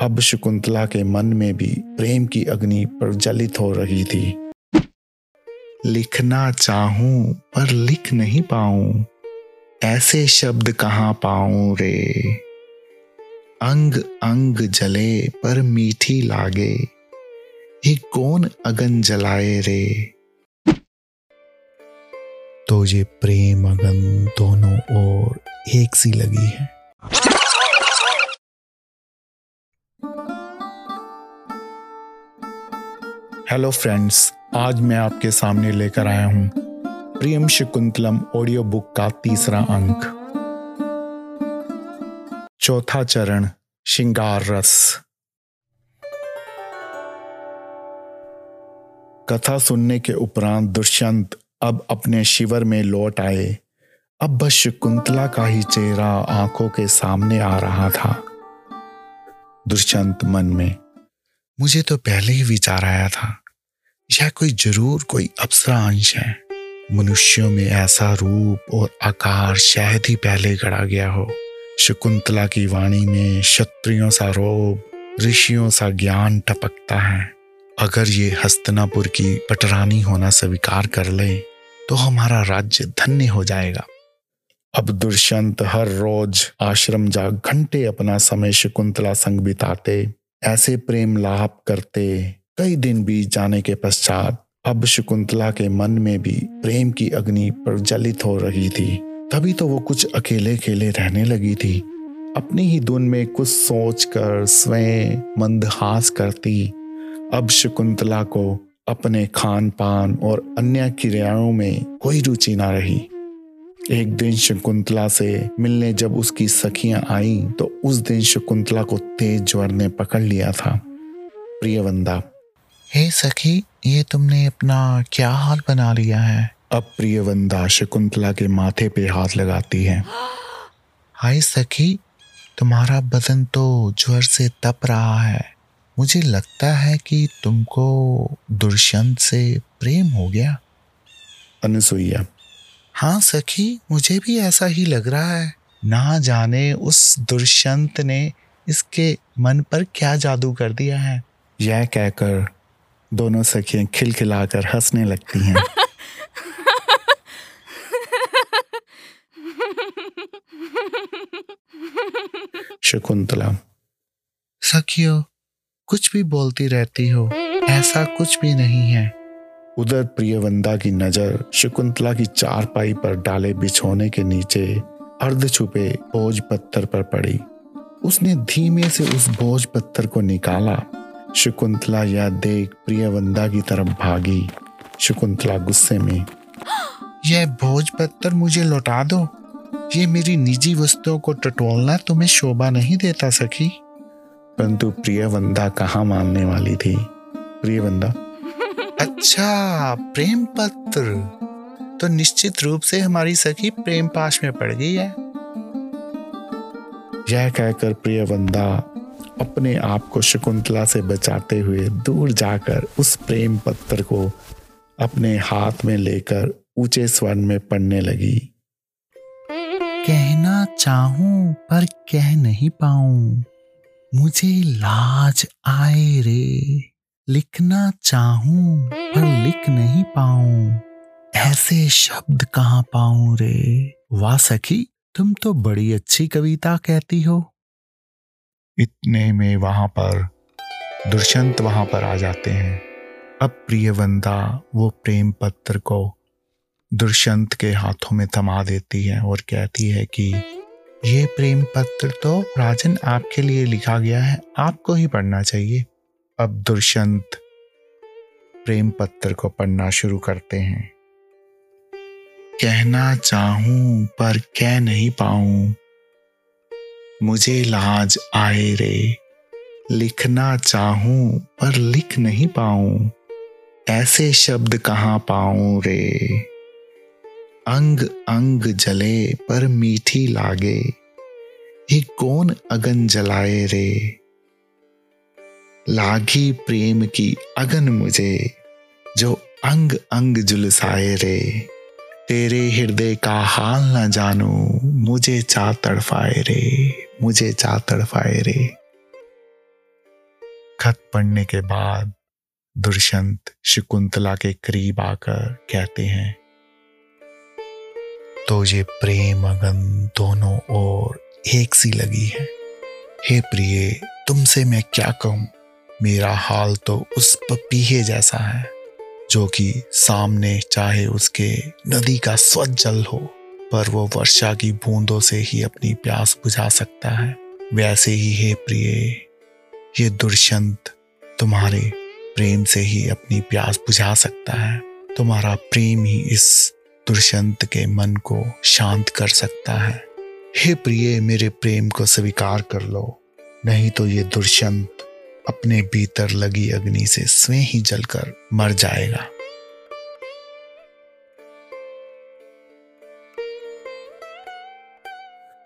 अब शकुंतला के मन में भी प्रेम की अग्नि प्रज्वलित हो रही थी। लिखना चाहूँ, पर लिख नहीं पाऊँ। ऐसे शब्द कहाँ पाऊँ रे? अंग अंग जले, पर मीठी लागे। ये कौन अगन जलाए रे? तो ये प्रेम अगन दोनों ओर एक सी लगी है। हेलो फ्रेंड्स आज मैं आपके सामने लेकर आया हूँ प्रियम शकुंतलम ऑडियो बुक का तीसरा अंक। चौथा चरण, श्रृंगार रस। कथा सुनने के उपरांत दुष्यंत अब अपने शिविर में लौट आए। अब बस शकुंतला का ही चेहरा आँखों के सामने आ रहा था। दुष्यंत मन में मुझे तो पहले ही विचार आया था यह कोई ज़रूर कोई अप्सरा अंश है। मनुष्यों में ऐसा रूप और आकार शायद ही पहले गढ़ा गया हो। शकुंतला की वाणी में क्षत्रियों सा रोब, ऋषियों सा ज्ञान टपकता है। अगर ये हस्तनापुर की पटरानी होना स्वीकार कर ले तो हमारा राज्य धन्य हो जाएगा। अब दुष्यंत हर रोज आश्रम जा घंटे अपना समय शकुंतला संग बिताते ऐसे प्रेम लाभ करते कई दिन बीत जाने के पश्चात अब शकुंतला के मन में भी प्रेम की अग्नि प्रज्वलित हो रही थी। तभी तो वो कुछ अकेले अकेले रहने लगी थी। अपनी ही धुन में कुछ सोच कर स्वयं मंदहास करती। अब शकुंतला को अपने खान पान और अन्य क्रियाओं में कोई रुचि ना रही। एक दिन शकुंतला से मिलने जब उसकी सखियाँ आई तो उस दिन शकुंतला को तेज ज्वर ने पकड़ लिया था। प्रियवंदा। हे सखी ये तुमने अपना क्या हाल बना लिया है? अब प्रियवंदा शकुंतला के माथे पे हाथ लगाती है। हाय सखी तुम्हारा बदन तो ज्वर से तप रहा है। मुझे लगता है कि तुमको दुष्यंत से प्रेम हो गया। अनुसुईया हाँ सखी मुझे भी ऐसा ही लग रहा है। ना जाने उस दुष्यंत ने इसके मन पर क्या जादू कर दिया है। यह कहकर दोनों सखियाँ खिलखिलाकर हंसने लगती हैं। शकुंतला। सखियो कुछ भी बोलती रहती हो ऐसा कुछ भी नहीं है। उधर प्रियवंदा की नज़र शकुंतला की चारपाई पर डाले बिछोने के नीचे अर्ध छुपे बोझ पत्थर पर पड़ी। उसने धीमे से उस बोझ पत्थर को निकाला। शकुंतला यह देख प्रियवंदा की तरफ़ भागी। शकुंतला गुस्से में, यह भोज पत्थर मुझे लौटा दो। ये मेरी निजी वस्तुओं को टटोलना तुम्हें शोभा नहीं देता, सखी। परंतु प्रियवंदा कहाँ मानने वाली थी? प्रियवंदा अच्छा प्रेम पत्र। तो निश्चित रूप से हमारी सखी प्रेम पाश में पड़ गई है। यह कहकर प्रियवंदा अपने आप को शकुंतला से बचाते हुए दूर जाकर उस प्रेम पत्र को अपने हाथ में लेकर ऊँचे स्वर में पढ़ने लगी। कहना चाहूँ पर कह नहीं पाऊँ। मुझे लाज आए रे। लिखना चाहूँ, पर लिख नहीं पाऊँ। ऐसे शब्द कहाँ पाऊँ रे? वाह सखी, तुम तो बड़ी अच्छी कविता कहती हो। इतने में वहाँ पर, दुष्यंत वहाँ पर आ जाते हैं। अब प्रियवंदा वो प्रेम पत्र को दुष्यंत के हाथों में थमा देती है और कहती है कि, ये प्रेम पत्र तो राजन आपके लिए लिखा गया है, आपको ही पढ़ना चाहिए। अब दुष्यंत प्रेम पत्र को पढ़ना शुरू करते हैं। कहना चाहूँ, पर कह नहीं पाऊँ। मुझे लाज आए रे। लिखना चाहूँ, पर लिख नहीं पाऊँ। ऐसे शब्द कहाँ पाऊँ रे? अंग अंग जले, पर मीठी लागे। ये कौन अगन जलाए रे? लागी प्रेम की अगन मुझे, जो अंग अंग जुलसाए रे। तेरे हृदय का हाल न जानू, मुझे चा तड़फाए रे, मुझे चा तड़फाए रे। खत पड़ने के बाद दुष्यंत शकुंतला के करीब आकर कहते हैं तो ये प्रेम अगन दोनों ओर एक सी लगी है। हे प्रिय, तुमसे मैं क्या कहूँ? मेरा हाल तो उस पपीहे जैसा है, जो कि सामने चाहे उसके नदी का स्वच्छ जल हो, पर वो वर्षा की बूंदों से ही अपनी प्यास बुझा सकता है। वैसे ही, हे प्रिय, ये दुष्यंत तुम्हारे प्रेम से ही अपनी प्यास बुझा सकता है। तुम्हारा प्रेम ही इस दुष्यंत के मन को शांत कर सकता है। हे प्रिय, मेरे प्रेम को स्वीकार कर लो, नहीं तो ये दुष्यंत अपने भीतर लगी अग्नि से स्वयं ही जलकर मर जाएगा।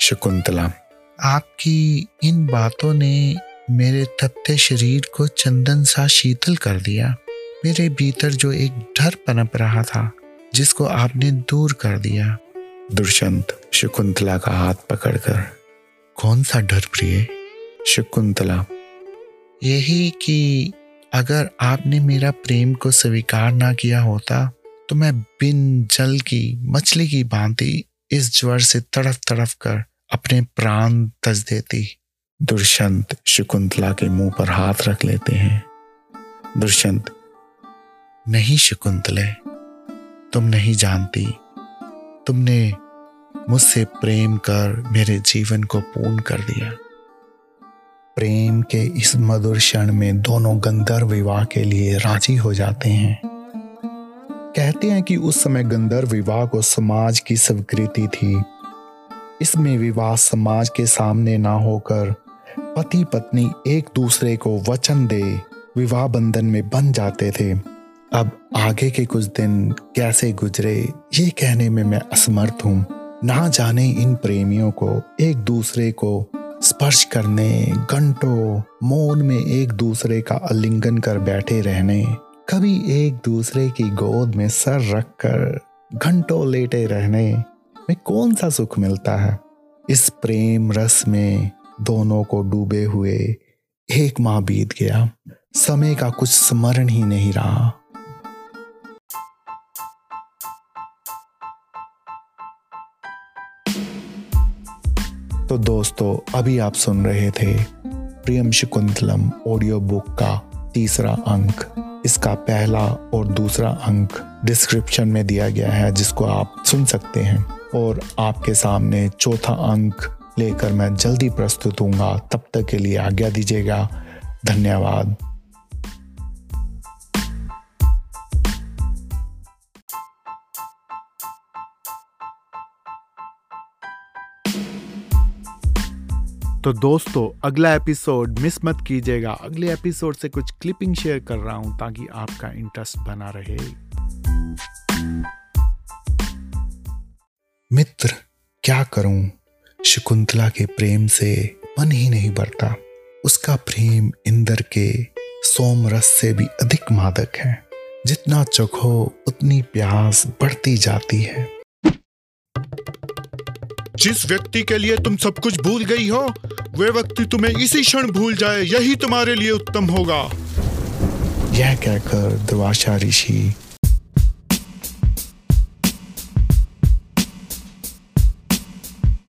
शकुंतला। आपकी इन बातों ने मेरे तप्ते शरीर को चंदन सा शीतल कर दिया। मेरे भीतर जो एक डर पनप रहा था जिसको आपने दूर कर दिया। दुष्यंत शकुंतला का हाथ पकड़कर। कौन सा डर प्रिय? शकुंतला यही कि अगर आपने मेरा प्रेम को स्वीकार ना किया होता तो मैं बिन जल की, मछली की भांति इस ज्वर से तड़फ तड़फ कर अपने प्राण तज देती। दुष्यंत शकुंतला के मुँह पर हाथ रख लेते हैं। दुष्यंत, नहीं शकुंतले, तुम नहीं जानती। तुमने मुझसे प्रेम कर मेरे जीवन को पूर्ण कर दिया। प्रेम के इस मधुर क्षण में दोनों गंधर्व विवाह के लिए राज़ी हो जाते हैं। कहते हैं कि उस समय गंधर्व विवाह को समाज की स्वीकृति थी। इसमें विवाह समाज के सामने ना होकर पति पत्नी एक दूसरे को वचन दे विवाह बंधन में बन जाते थे। अब आगे के कुछ दिन कैसे गुजरे, ये कहने में मैं असमर्थ हूँ। ना जाने इन प्रेमियों को एक दूसरे को स्पर्श करने, घंटों, मौन में एक दूसरे का आलिंगन कर बैठे रहने, कभी एक दूसरे की गोद में सर रखकर घंटों लेटे रहने में कौन सा सुख मिलता है? इस प्रेम रस में दोनों को डूबे हुए एक माह बीत गया। समय का कुछ स्मरण ही नहीं रहा। तो दोस्तों, अभी आप सुन रहे थे प्रियम शकुंतलम ऑडियो बुक का तीसरा अंक। इसका पहला और दूसरा अंक डिस्क्रिप्शन में दिया गया है, जिसको आप सुन सकते हैं। और आपके सामने चौथा अंक लेकर मैं जल्दी प्रस्तुत हूँ तब तक के लिए आज्ञा दीजिएगा। धन्यवाद। तो दोस्तों, अगला एपिसोड मिस मत कीजिएगा। अगले एपिसोड से कुछ क्लिपिंग शेयर कर रहा हूँ ताकि आपका इंटरेस्ट बना रहे। मित्र, क्या करूँ? शकुंतला के प्रेम से मन ही नहीं भरता। उसका प्रेम इंद्र के सोम रस से भी अधिक मादक है। जितना चखो उतनी प्यास बढ़ती जाती है। जिस व्यक्ति के लिए तुम सब कुछ भूल गई हो, वे व्यक्ति तुम्हें इसी क्षण भूल जाए, यही तुम्हारे लिए उत्तम होगा। यह कहकर दुर्वासा ऋषि